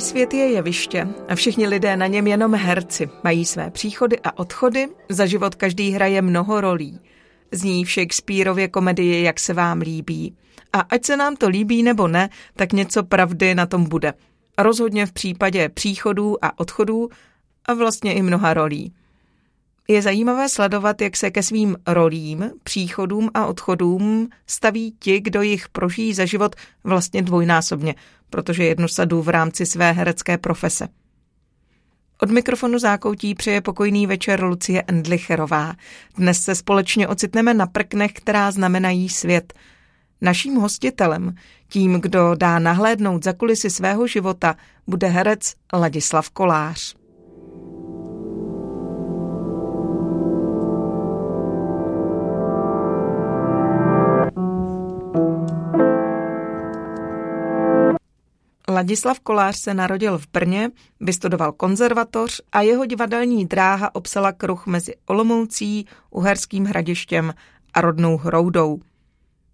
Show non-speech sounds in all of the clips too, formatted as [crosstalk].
Svět je jeviště a všichni lidé na něm jenom herci. Mají své příchody a odchody, za život každý hraje mnoho rolí. Zní v Shakespeareově komedii, jak se vám líbí. A ať se nám to líbí nebo ne, tak něco pravdy na tom bude. Rozhodně v případě příchodů a odchodů a vlastně i mnoha rolí. Je zajímavé sledovat, jak se ke svým rolím, příchodům a odchodům staví ti, kdo jich prožijí za život vlastně dvojnásobně, protože jednu sadu v rámci své herecké profese. Od mikrofonu zákoutí přeje pokojný večer Lucie Endlicherová. Dnes se společně ocitneme na prknech, která znamenají svět. Naším hostitelem, tím, kdo dá nahlédnout za kulisy svého života, bude herec Ladislav Kolář. Ladislav Kolář se narodil v Brně, vystudoval konzervatoř a jeho divadelní dráha obsala kruh mezi Olomoucí, Uherským hradištěm a rodnou Hroudou.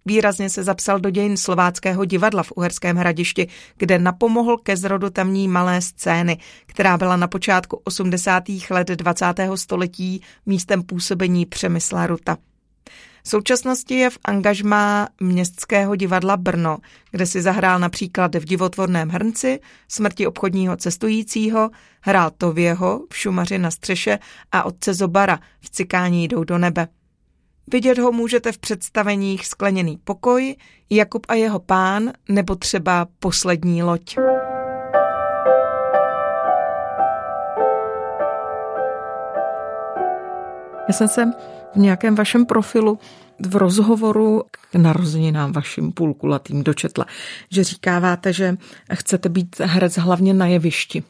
Výrazně se zapsal do dějin slováckého divadla v Uherském hradišti, kde napomohl ke zrodu tamní malé scény, která byla na počátku 80. let 20. století místem působení Přemysla Ruta. V současnosti je v angažmá Městského divadla Brno, kde si zahrál například v divotvorném hrnci, smrti obchodního cestujícího, hrál Tověho v Šumaři na střeše a otce Zobara v Cikání jdou do nebe. Vidět ho můžete v představeních Skleněný pokoj, Jakub a jeho pán nebo třeba Poslední loď. Já jsem se v nějakém vašem profilu v rozhovoru k narozeninám vašim půlkulatým dočetla, že říkáváte, že chcete být herec hlavně na jevišti.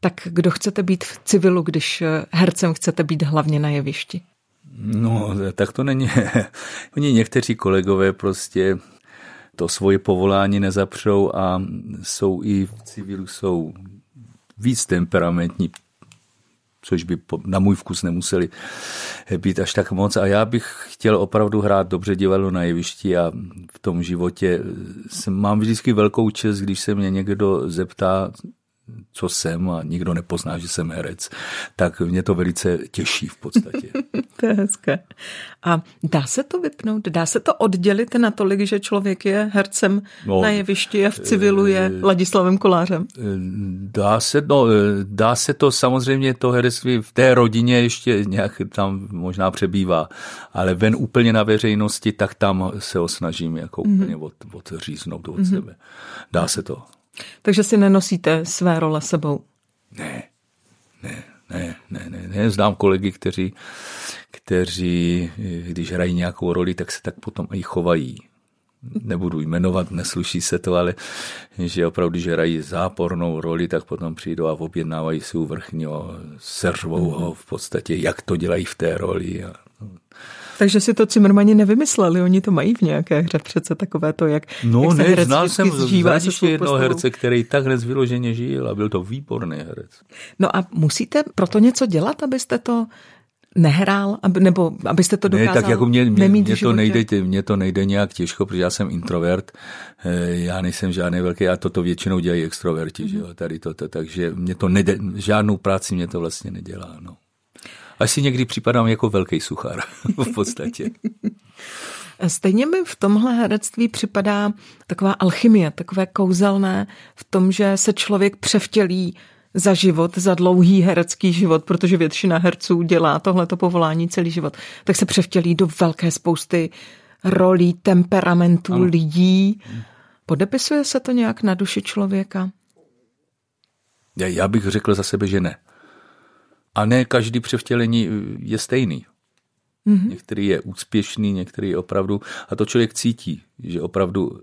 Tak kdo chcete být v civilu, když hercem chcete být hlavně na jevišti? No, tak to není. [laughs] Oni někteří kolegové prostě to svoje povolání nezapřou a jsou i v civilu jsou víc temperamentní, což by na můj vkus nemuseli být až tak moc. A já bych chtěl opravdu hrát dobře divadlo na jevišti a v tom životě mám vždycky velkou čest, když se mě někdo zeptá, co jsem a nikdo nepozná, že jsem herec, tak mě to velice těší v podstatě. [laughs] to je hezké. A dá se to vypnout? Dá se to oddělit natolik, že člověk je hercem no, na jevišti a v civilu je eh, Ladislavem Kolářem? Eh, dá se, no, eh, dá se to samozřejmě, to herectví v té rodině ještě nějak tam možná přebývá, ale ven úplně na veřejnosti, tak tam se ho snažím jako mm-hmm. úplně od, odříznout od mm-hmm. sebe. Dá se to. Takže si nenosíte své role sebou? Ne, ne, ne, ne, ne, ne. Znám kolegy, kteří, kteří, když hrají nějakou roli, tak se tak potom i chovají. Nebudu jmenovat, nesluší se to, ale že opravdu, když hrají zápornou roli, tak potom přijdou a objednávají si u vrchního, seřvou ho v podstatě, jak to dělají v té roli. A, takže si to Cimrmani nevymysleli, oni to mají v nějaké hře přece takové to, jak No jak ne, se znal jsem ještě jednoho herce, který takhle vyloženě žil a byl to výborný herec. No a musíte proto něco dělat, abyste to nehrál, aby, nebo abyste to dokázal Ne, tak jako mě, mě, mě, to nejde, mě to nejde nějak těžko, protože já jsem introvert, eh, já nejsem žádný velký, a toto většinou dělají extroverti, mm-hmm. že jo, tady toto, takže mě to nejde, žádnou práci mě to vlastně nedělá, no. Až si někdy připadám jako velký suchár [laughs] v podstatě. [laughs] Stejně mi v tomhle herectví připadá taková alchymie, takové kouzelné v tom, že se člověk převtělí za život, za dlouhý herecký život, protože většina herců dělá tohleto povolání celý život, tak se převtělí do velké spousty rolí, temperamentů ano. lidí. Podepisuje se to nějak na duši člověka? Já, já bych řekl za sebe, že ne. A ne každý převtělení je stejný. Mm-hmm. Některý je úspěšný, některý je opravdu, a to člověk cítí, že opravdu,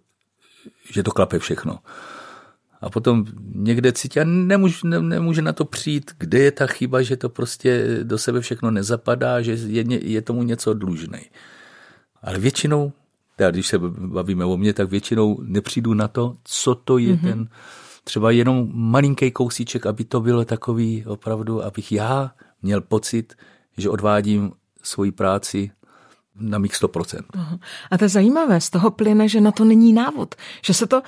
že to klape všechno. A potom někde cítí a nemůže, ne, nemůže na to přijít, kde je ta chyba, že to prostě do sebe všechno nezapadá, že je, je tomu něco dlužný. Ale většinou, teda když se bavíme o mně, tak většinou nepřijdu na to, co to je mm-hmm. ten třeba jenom malinký kousíček, aby to bylo takový opravdu, abych já měl pocit, že odvádím svoji práci na mých 100%. A to je zajímavé, z toho plyne, že na to není návod, že se to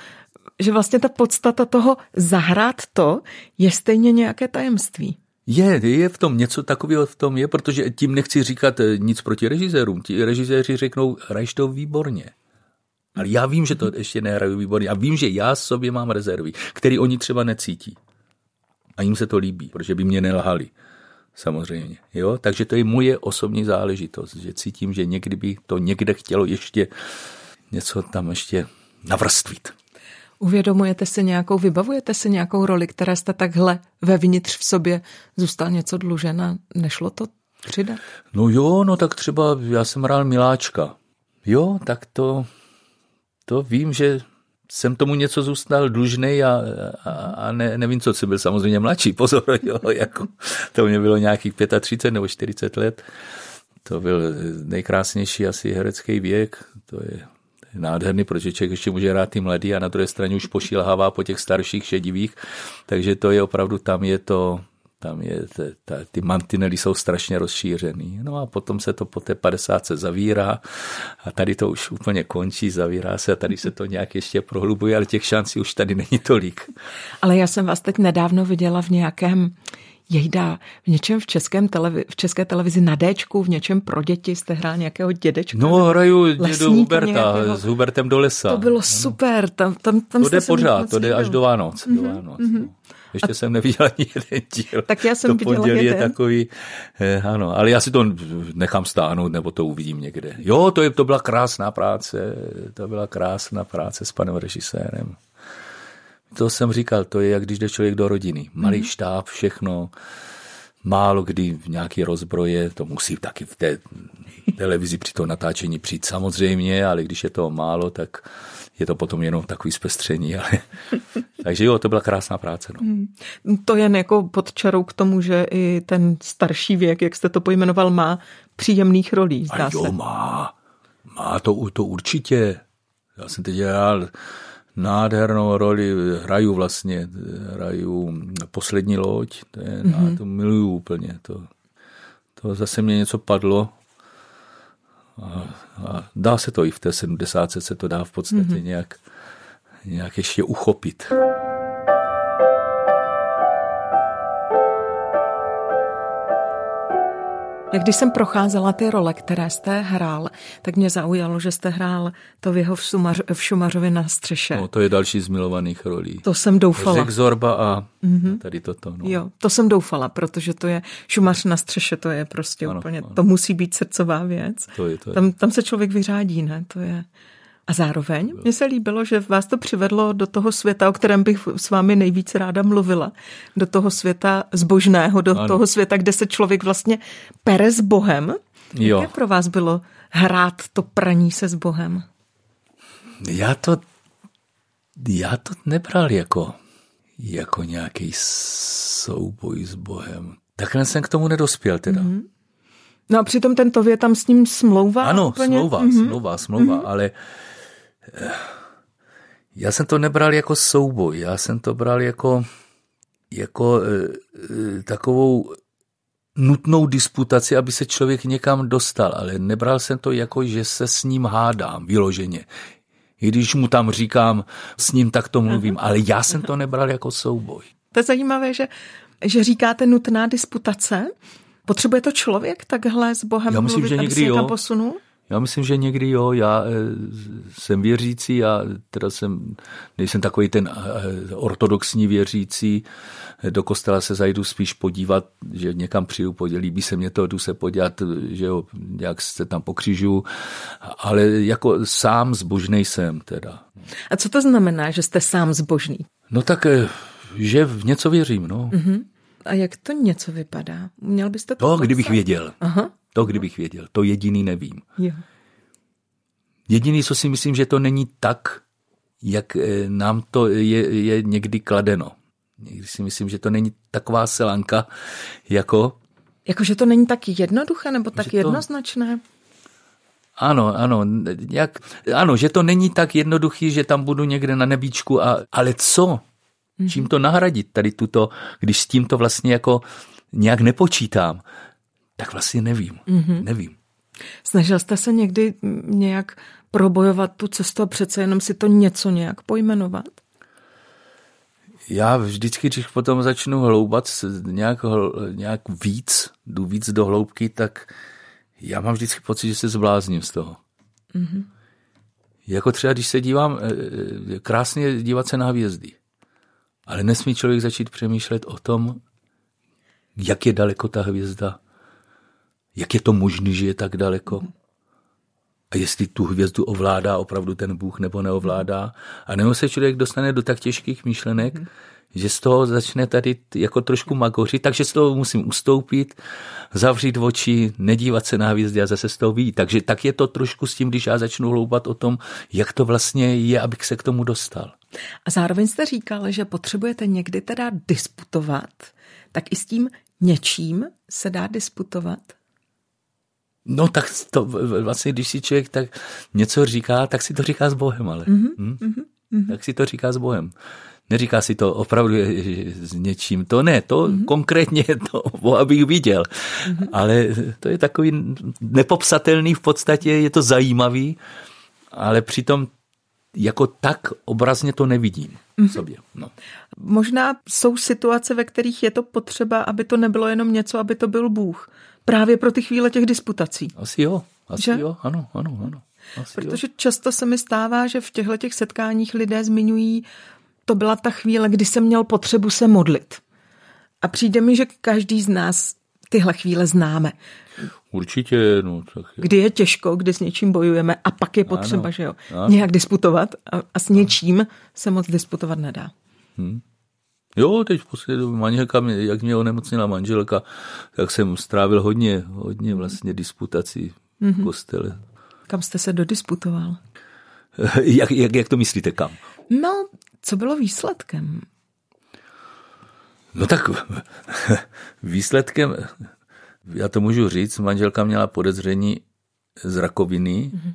že vlastně ta podstata toho zahrát to je stejně nějaké tajemství. Je, je v tom něco takového v tom je, protože tím nechci říkat eh, nic proti režisérům. Ti režiséři řeknou, hraješ to výborně. Ale já vím, že to ještě nehraju výborně. A vím, že já sobě mám rezervy, které oni třeba necítí. A jim se to líbí, protože by mě nelhali. Samozřejmě. Jo? Takže to je moje osobní záležitost, že cítím, že někdy by to někde chtělo ještě něco tam ještě navrstvit. Uvědomujete si nějakou, vybavujete si nějakou roli, která jste takhle vevnitř v sobě zůstal něco dlužen a nešlo to přidat? No jo, no tak třeba já jsem hrál Miláčka. Jo, tak to, to vím, že jsem tomu něco zůstal dlužný a, a, a ne, nevím, co jsem byl samozřejmě mladší, pozor, [laughs] jo, jako, to mě bylo nějakých 35 nebo 40 let. To byl nejkrásnější asi herecký věk, to je nádherný, protože člověk ještě může hrát ty mladý a na druhé straně už pošilhává po těch starších šedivých, takže to je opravdu, tam je to, tam je, ta, ty mantinely jsou strašně rozšířený. No a potom se to po té 50 se zavírá a tady to už úplně končí, zavírá se a tady se to nějak ještě prohlubuje, ale těch šancí už tady není tolik. Ale já jsem vás teď nedávno viděla v nějakém Jejda, v něčem v, českém televi- v české televizi na Dčku, v něčem pro děti jste hrál nějakého dědečka? No, hraju dědu Huberta nějakého... s Hubertem do lesa. To bylo super. Tam, tam, tam to jde pořád, to jde až do Vánoc. Mm-hmm, do mhm, Vánoc mm-hmm. Ještě jsem neviděl ani jeden díl. Tak já jsem to jeden. je takový, eh, ano, ale já si to nechám stáhnout, nebo to uvidím někde. Jo, to, je, to byla krásná práce, to byla krásná práce s panem režisérem to jsem říkal, to je jak když jde člověk do rodiny. Malý mm. štáb, všechno, málo kdy v nějaký rozbroje, to musí taky v té televizi při tom natáčení přijít samozřejmě, ale když je to málo, tak je to potom jenom takový zpestření. Ale... [laughs] Takže jo, to byla krásná práce. No. Mm. To jen jako pod čarou k tomu, že i ten starší věk, jak jste to pojmenoval, má příjemných rolí, zdá A jo, se. má. Má to, to určitě. Já jsem teď dělal nádhernou roli, hraju vlastně, hraju poslední loď, to, je, mm-hmm. to miluju úplně, to, to zase mě něco padlo a, a dá se to i v té 70. se to dá v podstatě mm-hmm. nějak, nějak ještě uchopit. Jak když jsem procházela ty role, které jste hrál, tak mě zaujalo, že jste hrál to v jeho v, Sumař, v Šumařově na střeše. No, to je další z milovaných rolí. To jsem doufala. Řek Zorba a mm-hmm. tady toto. No. Jo, to jsem doufala, protože to je Šumař na střeše, to je prostě ano, úplně, ano. to musí být srdcová věc. To je, to je. Tam, tam se člověk vyřádí, ne? To je... A zároveň mně se líbilo, že vás to přivedlo do toho světa, o kterém bych s vámi nejvíce ráda mluvila. Do toho světa zbožného, do ano. toho světa, kde se člověk vlastně pere s Bohem. Jo. Jaké pro vás bylo hrát to praní se s Bohem? Já to, já to nebral jako, jako nějaký souboj s Bohem. Takhle jsem k tomu nedospěl teda. Mm-hmm. No a přitom ten je tam s ním smlouvá? Ano, úplně? smlouva, mm-hmm. smlouva, smlouva, mm-hmm. ale já jsem to nebral jako souboj, já jsem to bral jako, jako e, takovou nutnou disputaci, aby se člověk někam dostal, ale nebral jsem to jako, že se s ním hádám vyloženě. I když mu tam říkám, s ním tak to mluvím, ale já jsem to nebral jako souboj. To je zajímavé, že, že říkáte nutná disputace. Potřebuje to člověk takhle s Bohem já myslím, mluvit, že někdy aby se jo. posunul? Já myslím, že někdy jo, já eh, jsem věřící, a teda jsem, nejsem takový ten eh, ortodoxní věřící, do kostela se zajdu spíš podívat, že někam přijdu, líbí se mě to, jdu se podívat, že jo, jak se tam pokřižu, ale jako sám zbožný jsem teda. A co to znamená, že jste sám zbožný? No tak, eh, že v něco věřím, no. Uh-huh. A jak to něco vypadá? Měl byste to? To, kdybych věděl. Aha. To, kdybych věděl. To jediný nevím. Jo. Jediný, co si myslím, že to není tak, jak eh, nám to je, je někdy kladeno. Někdy si myslím, že to není taková selanka, jako... Jako, že to není tak jednoduché nebo tak to... jednoznačné? Ano, ano, jak, ano, že to není tak jednoduchý, že tam budu někde na nebíčku, a, ale co? Čím to nahradit tady tuto, když s tím to vlastně jako nějak nepočítám tak vlastně nevím. Mm-hmm. Nevím. Snažil jste se někdy nějak probojovat tu cestu a přece jenom si to něco nějak pojmenovat? Já vždycky, když potom začnu hloubat nějak, nějak víc, jdu víc do hloubky, tak já mám vždycky pocit, že se zblázním z toho. Mm-hmm. Jako třeba, když se dívám, eh, eh, krásně dívat se na hvězdy. Ale nesmí člověk začít přemýšlet o tom, jak je daleko ta hvězda, jak je to možné, že je tak daleko. A jestli tu hvězdu ovládá opravdu ten Bůh nebo neovládá. A nebo se člověk dostane do tak těžkých myšlenek, že z toho začne tady jako trošku magořit, takže z toho musím ustoupit, zavřít oči, nedívat se na hvězdy a zase z toho vyjít. Takže tak je to trošku s tím, když já začnu hloubat o tom, jak to vlastně je, abych se k tomu dostal. A zároveň jste říkal, že potřebujete někdy teda disputovat, tak i s tím něčím se dá disputovat? No tak to vlastně, když si člověk tak něco říká, tak si to říká s Bohem, ale. Mm-hmm, hm? mm-hmm. Tak si to říká s Bohem. Neříká si to opravdu s něčím. To ne, to mm-hmm. konkrétně to, abych viděl. Mm-hmm. Ale to je takový nepopsatelný v podstatě, je to zajímavý, ale přitom jako tak obrazně to nevidím mm-hmm. sobě. No. Možná jsou situace, ve kterých je to potřeba, aby to nebylo jenom něco, aby to byl Bůh. Právě pro ty chvíle těch disputací. Asi jo, asi že? jo, ano, ano, ano. Asi Protože jo. často se mi stává, že v těchto těch setkáních lidé zmiňují, to byla ta chvíle, kdy jsem měl potřebu se modlit. A přijde mi, že každý z nás tyhle chvíle známe. Určitě. No, tak je. Kdy je těžko, kdy s něčím bojujeme a pak je potřeba, ano, že jo, ano. nějak disputovat a, a s něčím se moc disputovat nedá. Hmm. Jo, teď v poslední manželka, jak mě onemocnila manželka, tak jsem strávil hodně, hodně vlastně disputací v mm-hmm. kostele. Kam jste se dodisputoval? [laughs] jak, jak, jak to myslíte, kam? No, co bylo výsledkem? No tak [laughs] výsledkem, já to můžu říct, manželka měla podezření z rakoviny, mm-hmm.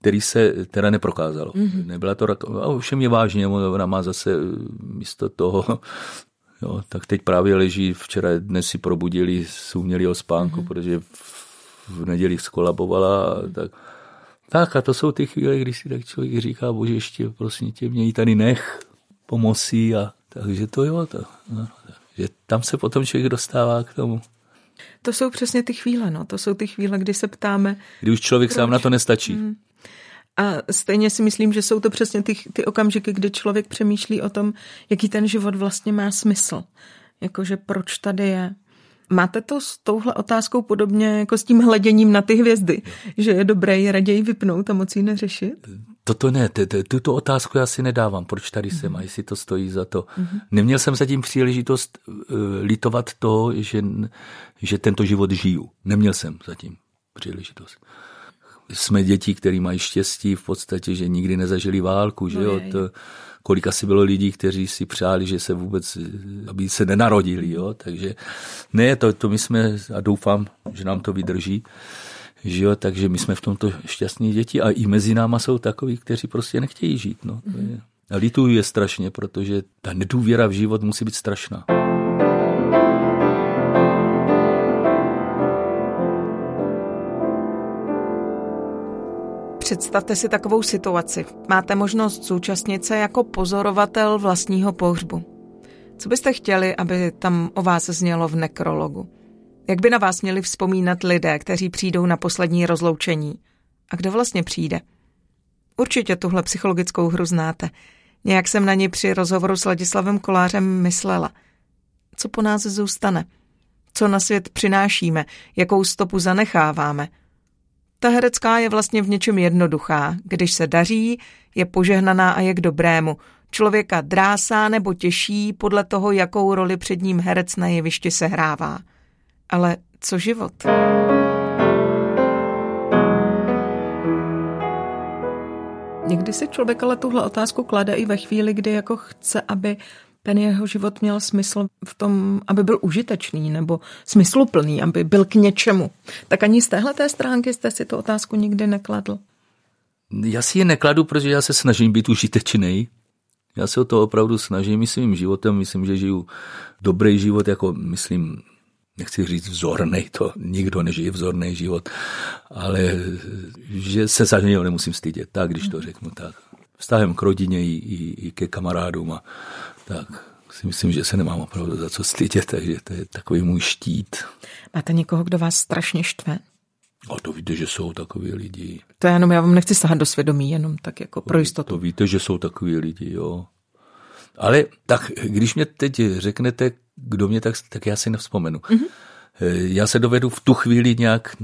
Který se teda neprokázalo. Mm-hmm. Nebyla to rakovina, ovšem je vážně, ona má zase místo toho, [laughs] jo, tak teď právě leží, včera dnes si probudili z umělého spánku, mm-hmm. protože v neděli skolabovala, tak tak a to jsou ty chvíle, kdy si tak člověk říká, bože, ještě prosím tě, mě tady nech, pomocí a takže to jo, to, no, že tam se potom člověk dostává k tomu. To jsou přesně ty chvíle, no. To jsou ty chvíle, kdy se ptáme. Kdy už člověk proč? sám na to nestačí. Hmm. A stejně si myslím, že jsou to přesně ty, ty okamžiky, kdy člověk přemýšlí o tom, jaký ten život vlastně má smysl. Jakože proč tady je. Máte to s touhle otázkou podobně jako s tím hleděním na ty hvězdy, že je dobré je raději vypnout a moc ji neřešit? Toto ne, tuto otázku já si nedávám, proč tady jsem a jestli to stojí za to. Neměl jsem zatím příležitost uh, litovat to, že, že tento život žiju. Neměl jsem zatím příležitost. Jsme děti, které mají štěstí v podstatě, že nikdy nezažili válku, že jo? To, kolik asi bylo lidí, kteří si přáli, že se vůbec, aby se nenarodili, jo? takže ne, to, to my jsme, a doufám, že nám to vydrží, že jo, takže my jsme v tomto šťastní děti a i mezi náma jsou takoví, kteří prostě nechtějí žít. No. A lituju je strašně, protože ta nedůvěra v život musí být strašná. Představte si takovou situaci. Máte možnost zúčastnit se jako pozorovatel vlastního pohřbu. Co byste chtěli, aby tam o vás znělo v nekrologu? Jak by na vás měli vzpomínat lidé, kteří přijdou na poslední rozloučení? A kdo vlastně přijde? Určitě tuhle psychologickou hru znáte. Nějak jsem na ní při rozhovoru s Ladislavem Kolářem myslela. Co po nás zůstane? Co na svět přinášíme? Jakou stopu zanecháváme? Ta herecká je vlastně v něčem jednoduchá. Když se daří, je požehnaná a je k dobrému. Člověka drásá nebo těší podle toho, jakou roli před ním herec na jevišti sehrává. Ale co život? Někdy si člověk ale tuhle otázku klade i ve chvíli, kdy jako chce, aby ten jeho život měl smysl v tom, aby byl užitečný nebo smysluplný, aby byl k něčemu. Tak ani z téhle stránky jste si tu otázku nikdy nekladl? Já si ji nekladu, protože já se snažím být užitečný. Já se o to opravdu snažím i svým životem. Myslím, že žiju dobrý život, jako myslím, nechci říct vzorný, to nikdo nežije vzorný život, ale že se za něj nemusím stydět, tak když to řeknu tak. Vztahem k rodině i, i, i ke kamarádům a tak si myslím, že se nemám opravdu za co stydět, takže to je takový můj štít. Máte někoho, kdo vás strašně štve? A to víte, že jsou takový lidi. To je jenom, já vám nechci sahat do svědomí, jenom tak jako pro jistotu. To víte, že jsou takový lidi, jo. Ale tak, když mě teď řeknete, kdo mě tak, tak já si nevzpomenu. Mm-hmm. Já se dovedu v tu chvíli nějak,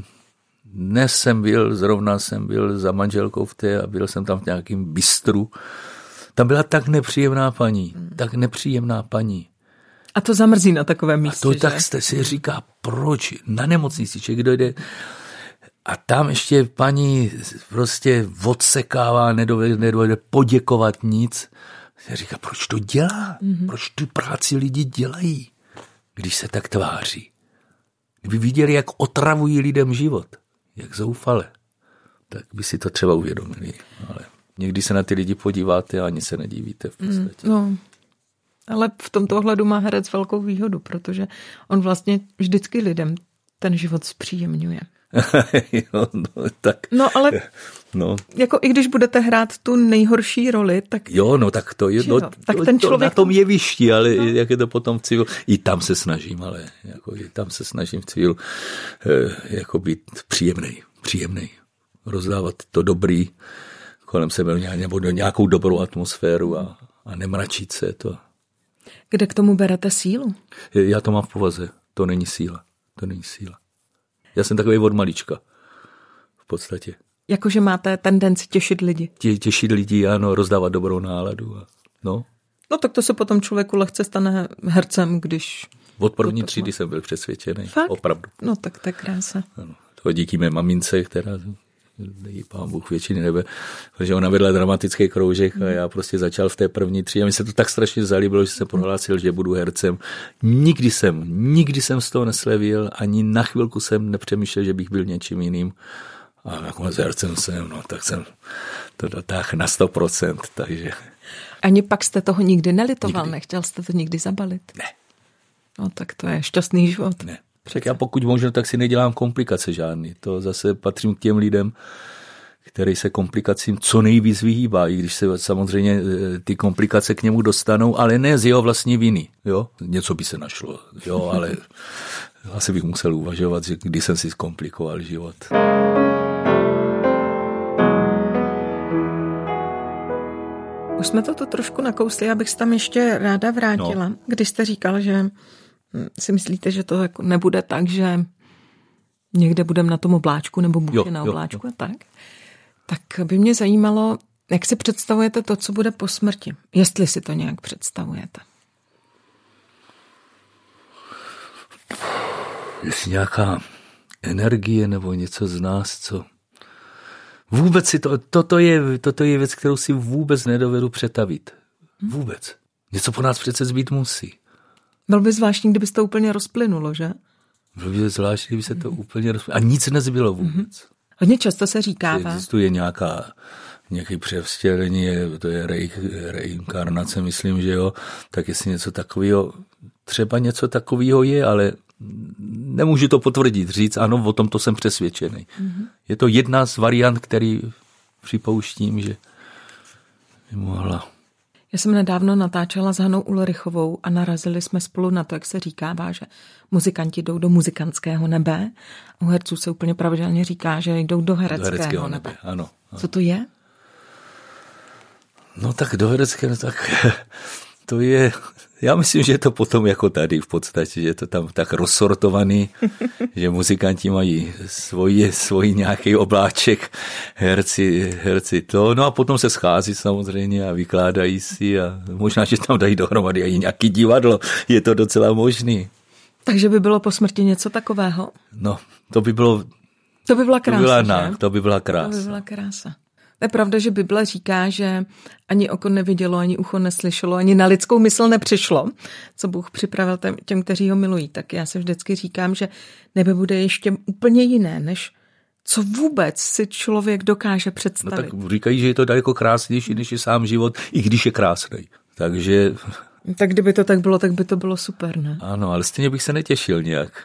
dnes jsem byl, zrovna jsem byl za manželkou v té a byl jsem tam v nějakým bistru. Tam byla tak nepříjemná paní, mm. tak nepříjemná paní. A to zamrzí na takovém místě, A to že? tak jste si říká, proč na nemocnici, že kdo jde a tam ještě paní prostě odsekává, nedovede, nedovede poděkovat nic. Já říká, proč to dělá? Mm-hmm. Proč tu práci lidi dělají, když se tak tváří? Kdyby viděli, jak otravují lidem život, jak zoufale, tak by si to třeba uvědomili. Ale někdy se na ty lidi podíváte a ani se nedívíte v podstatě. Mm, no, ale v tomto ohledu má herec velkou výhodu, protože on vlastně vždycky lidem ten život zpříjemňuje. [laughs] jo, no, tak. No ale [laughs] no. jako i když budete hrát tu nejhorší roli, tak... Jo, no tak to je, no, tak ten člověk... to na tom jevišti, ale no. jak je to potom v civilu, i tam se snažím, ale jako i tam se snažím v civilu eh, jako být příjemný, příjemný, rozdávat to dobrý kolem sebe nebo do nějakou dobrou atmosféru a, a nemračit se to. Kde k tomu berete sílu? Já to mám v povaze, to není síla, to není síla. Já jsem takový od malička. V podstatě. Jakože máte tendenci těšit lidi. Tě, těšit lidi, ano, rozdávat dobrou náladu. A, no. no tak to se potom člověku lehce stane hercem, když... Od první třídy jsem byl přesvědčený. Fakt? Opravdu. No tak to je krása. Ano. To díky mé mamince, která jí pán Bůh většiny nebe, protože ona vedla dramatický kroužek a já prostě začal v té první tři a mi se to tak strašně zalíbilo, že jsem prohlásil, že budu hercem. Nikdy jsem, nikdy jsem z toho neslevil, ani na chvilku jsem nepřemýšlel, že bych byl něčím jiným. A nakonec hercem jsem, no tak jsem to dotáhl na 100%, takže... Ani pak jste toho nikdy nelitoval, Nikdy. nechtěl jste to nikdy zabalit? Ne. No tak to je šťastný život. Ne. Tak já pokud možno, tak si nedělám komplikace žádný. To zase patřím k těm lidem, který se komplikacím co nejvíc vyhýbá, i když se samozřejmě e, ty komplikace k němu dostanou, ale ne z jeho vlastní viny. Jo? Něco by se našlo, jo, ale [laughs] asi bych musel uvažovat, že kdy jsem si zkomplikoval život. Už jsme to tu trošku nakousli, abych se tam ještě ráda vrátila, no. když jste říkal, že si myslíte, že to jako nebude tak, že někde budeme na tom obláčku nebo Bůh Jo, je na jo, obláčku jo. a tak, tak by mě zajímalo, jak si představujete to, co bude po smrti. Jestli si to nějak představujete. Jestli nějaká energie nebo něco z nás, co... Vůbec si to, toto je, toto je věc, kterou si vůbec nedovedu přetavit. Vůbec. Něco po nás přece zbýt musí. Bylo by zvláštní, kdyby to úplně rozplynulo, že? Bylo by zvláštní, kdyby se to úplně roz... A nic nezbylo vůbec. Hodně často se říkává. Existuje nějaká, nějaký převstělení, to je rej, reinkarnace, myslím, že jo, tak jestli něco takového, třeba něco takového je, ale nemůžu to potvrdit, říct, ano, o tom to jsem přesvědčený. Mm-hmm. Je to jedna z variant, který připouštím, že by mohla. Já jsem nedávno natáčela s Hanou Ulrichovou a narazili jsme spolu na to, jak se říkává, že muzikanti jdou do muzikantského nebe. U herců se úplně pravidelně říká, že jdou do hereckého, Do hereckého nebe. nebe. Ano, ano. Co to je? No tak do hereckého, tak to je, já myslím, že je to potom jako tady v podstatě, že je to tam tak rozsortovaný, [laughs] že muzikanti mají svoji, svoji nějaký obláček, herci, herci to, no a potom se schází samozřejmě a vykládají si a možná, že tam dají dohromady i nějaký divadlo, je to docela možný. Takže by bylo po smrti něco takového? No, to by bylo, To by byla to krása, by byla, na, to by byla To by krása. byla krása. Je pravda, že Bible říká, že ani oko nevidělo, ani ucho neslyšelo, ani na lidskou mysl nepřišlo, co Bůh připravil těm, kteří ho milují. Tak já se vždycky říkám, že nebe bude ještě úplně jiné, než co vůbec si člověk dokáže No představit. tak říkají, že je to daleko krásnější, než je sám život, i když je krásný. Takže tak... tak kdyby to tak bylo, tak by to bylo super, ne? Ano, ale stejně bych se netěšil nějak.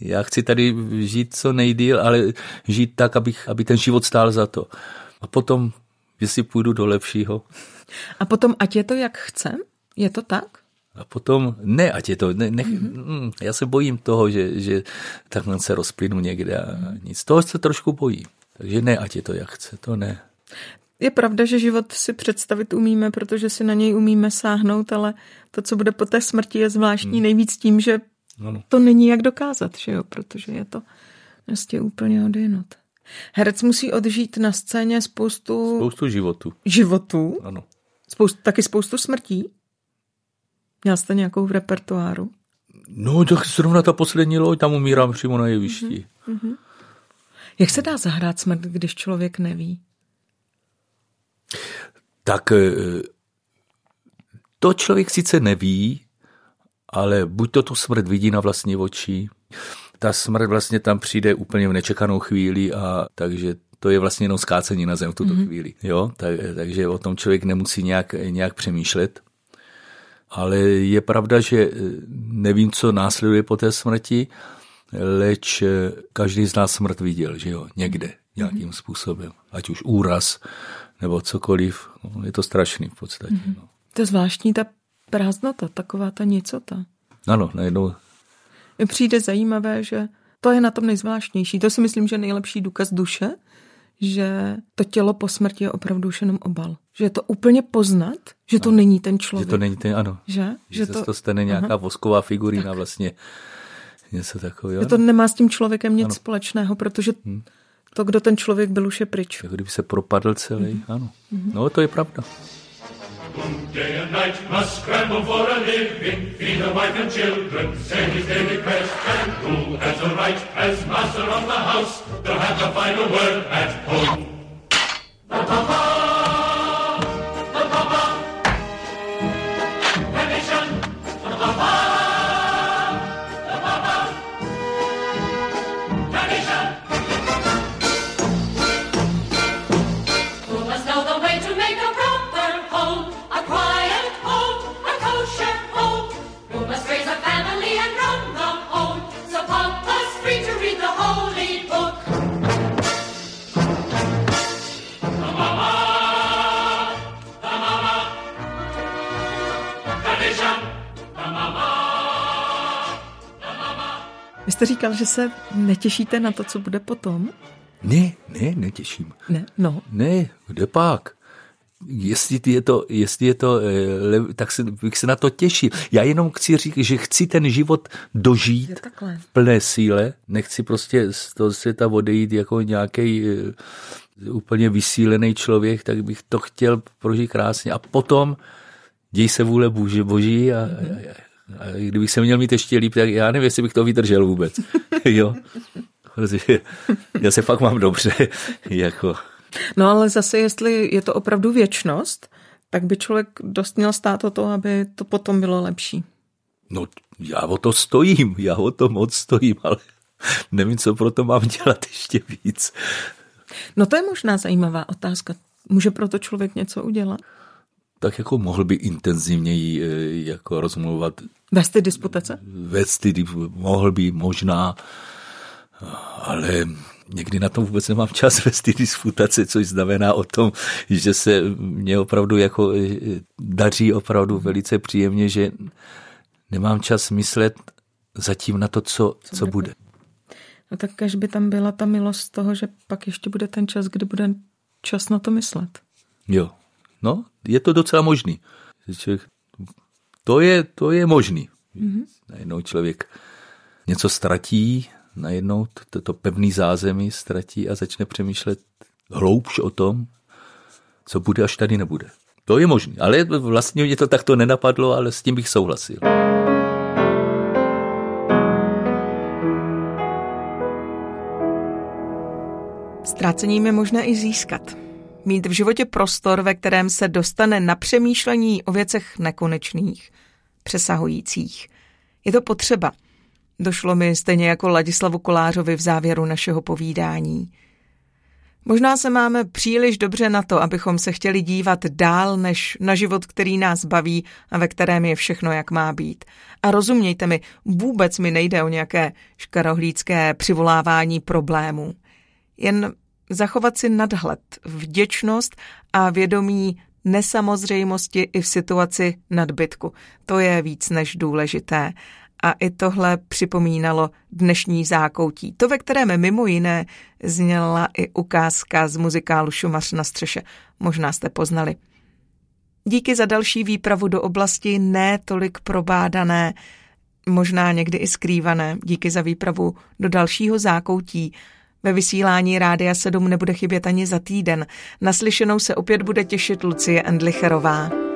Já chci tady žít co nejdíl, ale žít tak, abych, aby ten život stál za to. A potom, jestli půjdu do lepšího, A potom, ať je to jak chce, Je to tak? A potom, ne, ať je to, ne, ne, mm-hmm. já se bojím toho, že, že takhle se rozplynu někde a mm. nic. Toho se trošku bojím. Takže ne, ať je to jak chce, to ne. Je pravda, že život si představit umíme, protože si na něj umíme sáhnout, ale to, co bude po té smrti, je zvláštní hmm. nejvíc tím, že ano. to není jak dokázat, že jo? protože je to vlastně úplně odjinut. Herec musí odžít na scéně spoustu... Spoustu životů. Životů? Ano. Spoustu, taky spoustu smrtí? Měl jste nějakou v repertoáru? No, tak zrovna ta poslední loď, tam umírám přímo na jevišti. Mm-hmm. Jak se dá zahrát smrt, když člověk neví? Tak eh, to člověk sice neví, ale buď to tu smrt vidí na vlastní oči, ta smrt vlastně tam přijde úplně v nečekanou chvíli a takže to je vlastně jenom skácení na zem v tuto mm-hmm. chvíli. Jo? Tak, takže o tom člověk nemusí nějak, nějak přemýšlet. Ale je pravda, že eh, nevím, co následuje po té smrti, leč eh, každý z nás smrt viděl, že jo, někde, nějakým mm-hmm. způsobem. Ať už úraz, nebo cokoliv. No, je to strašný v podstatě. Mm-hmm. No. To je zvláštní ta prázdnota, taková ta nicota. Ano, najednou. Mně přijde zajímavé, že to je na tom nejzvláštnější. To si myslím, že je nejlepší důkaz duše, že to tělo po smrti je opravdu už jenom obal. Že je to úplně poznat, že to ano. není ten člověk. Že to není ten, ano. Že? Že, že to, to stane nějaká aha. vosková figurína tak. vlastně. Něco takového. Že to nemá s tím člověkem nic ano. společného, protože hmm. to, kdo ten člověk byl, už je pryč. Jako kdyby se propadl celý, mm-hmm. ano. Mm-hmm. No, to je pravda. Day and night must scramble for a living, feed a wife and children, say his daily prayers, and who has a right as master of the house to have the final word at home? The říkal, že se netěšíte na to, co bude potom? Ne, ne, netěším. Ne, no. Ne, kde pak? Jestli je to, jestli je to, eh, tak se, bych se na to těšil. Já jenom chci říct, že chci ten život dožít v plné síle. Nechci prostě z toho světa odejít jako nějaký eh, úplně vysílený člověk, tak bych to chtěl prožít krásně. A potom děj se vůle boží, boží a, mm-hmm. a, a kdybych se měl mít ještě líp, tak já nevím, jestli bych to vydržel vůbec. [laughs] jo. Protože já se fakt mám dobře. [laughs] jako. No ale zase, jestli je to opravdu věčnost, tak by člověk dost měl stát o to, aby to potom bylo lepší. No, já o to stojím, já o to moc stojím, ale nevím, co pro to mám dělat ještě víc. No to je možná zajímavá otázka. Může proto člověk něco udělat? Tak jako mohl by intenzivněji eh, jako rozmluvat. Vést ty disputace? Vést ty, mohl by možná, ale někdy na to vůbec nemám čas [laughs] vést ty disputace, což znamená o tom, že se mě opravdu jako eh, daří opravdu velice příjemně, že nemám čas myslet zatím na to, co, co, co bude. No tak až by tam byla ta milost toho, že pak ještě bude ten čas, kdy bude čas na to myslet. Jo, No, je to docela možný. To je, to je možný. Mm-hmm. Najednou člověk něco ztratí, najednou to, to pevný zázemí ztratí a začne přemýšlet hloubš o tom, co bude, až tady nebude. To je možné, ale vlastně mě to takto nenapadlo, ale s tím bych souhlasil. Ztrácením je možné i získat mít v životě prostor, ve kterém se dostane na přemýšlení o věcech nekonečných, přesahujících. Je to potřeba. Došlo mi stejně jako Ladislavu Kolářovi v závěru našeho povídání. Možná se máme příliš dobře na to, abychom se chtěli dívat dál než na život, který nás baví a ve kterém je všechno, jak má být. A rozumějte mi, vůbec mi nejde o nějaké škarohlícké přivolávání problémů. Jen zachovat si nadhled, vděčnost a vědomí nesamozřejmosti i v situaci nadbytku. To je víc než důležité. A i tohle připomínalo dnešní zákoutí. To, ve kterém mimo jiné zněla i ukázka z muzikálu Šumař na střeše. Možná jste poznali. Díky za další výpravu do oblasti ne tolik probádané, možná někdy i skrývané. Díky za výpravu do dalšího zákoutí. Ve vysílání Rádia 7 nebude chybět ani za týden. Naslyšenou se opět bude těšit Lucie Endlicherová.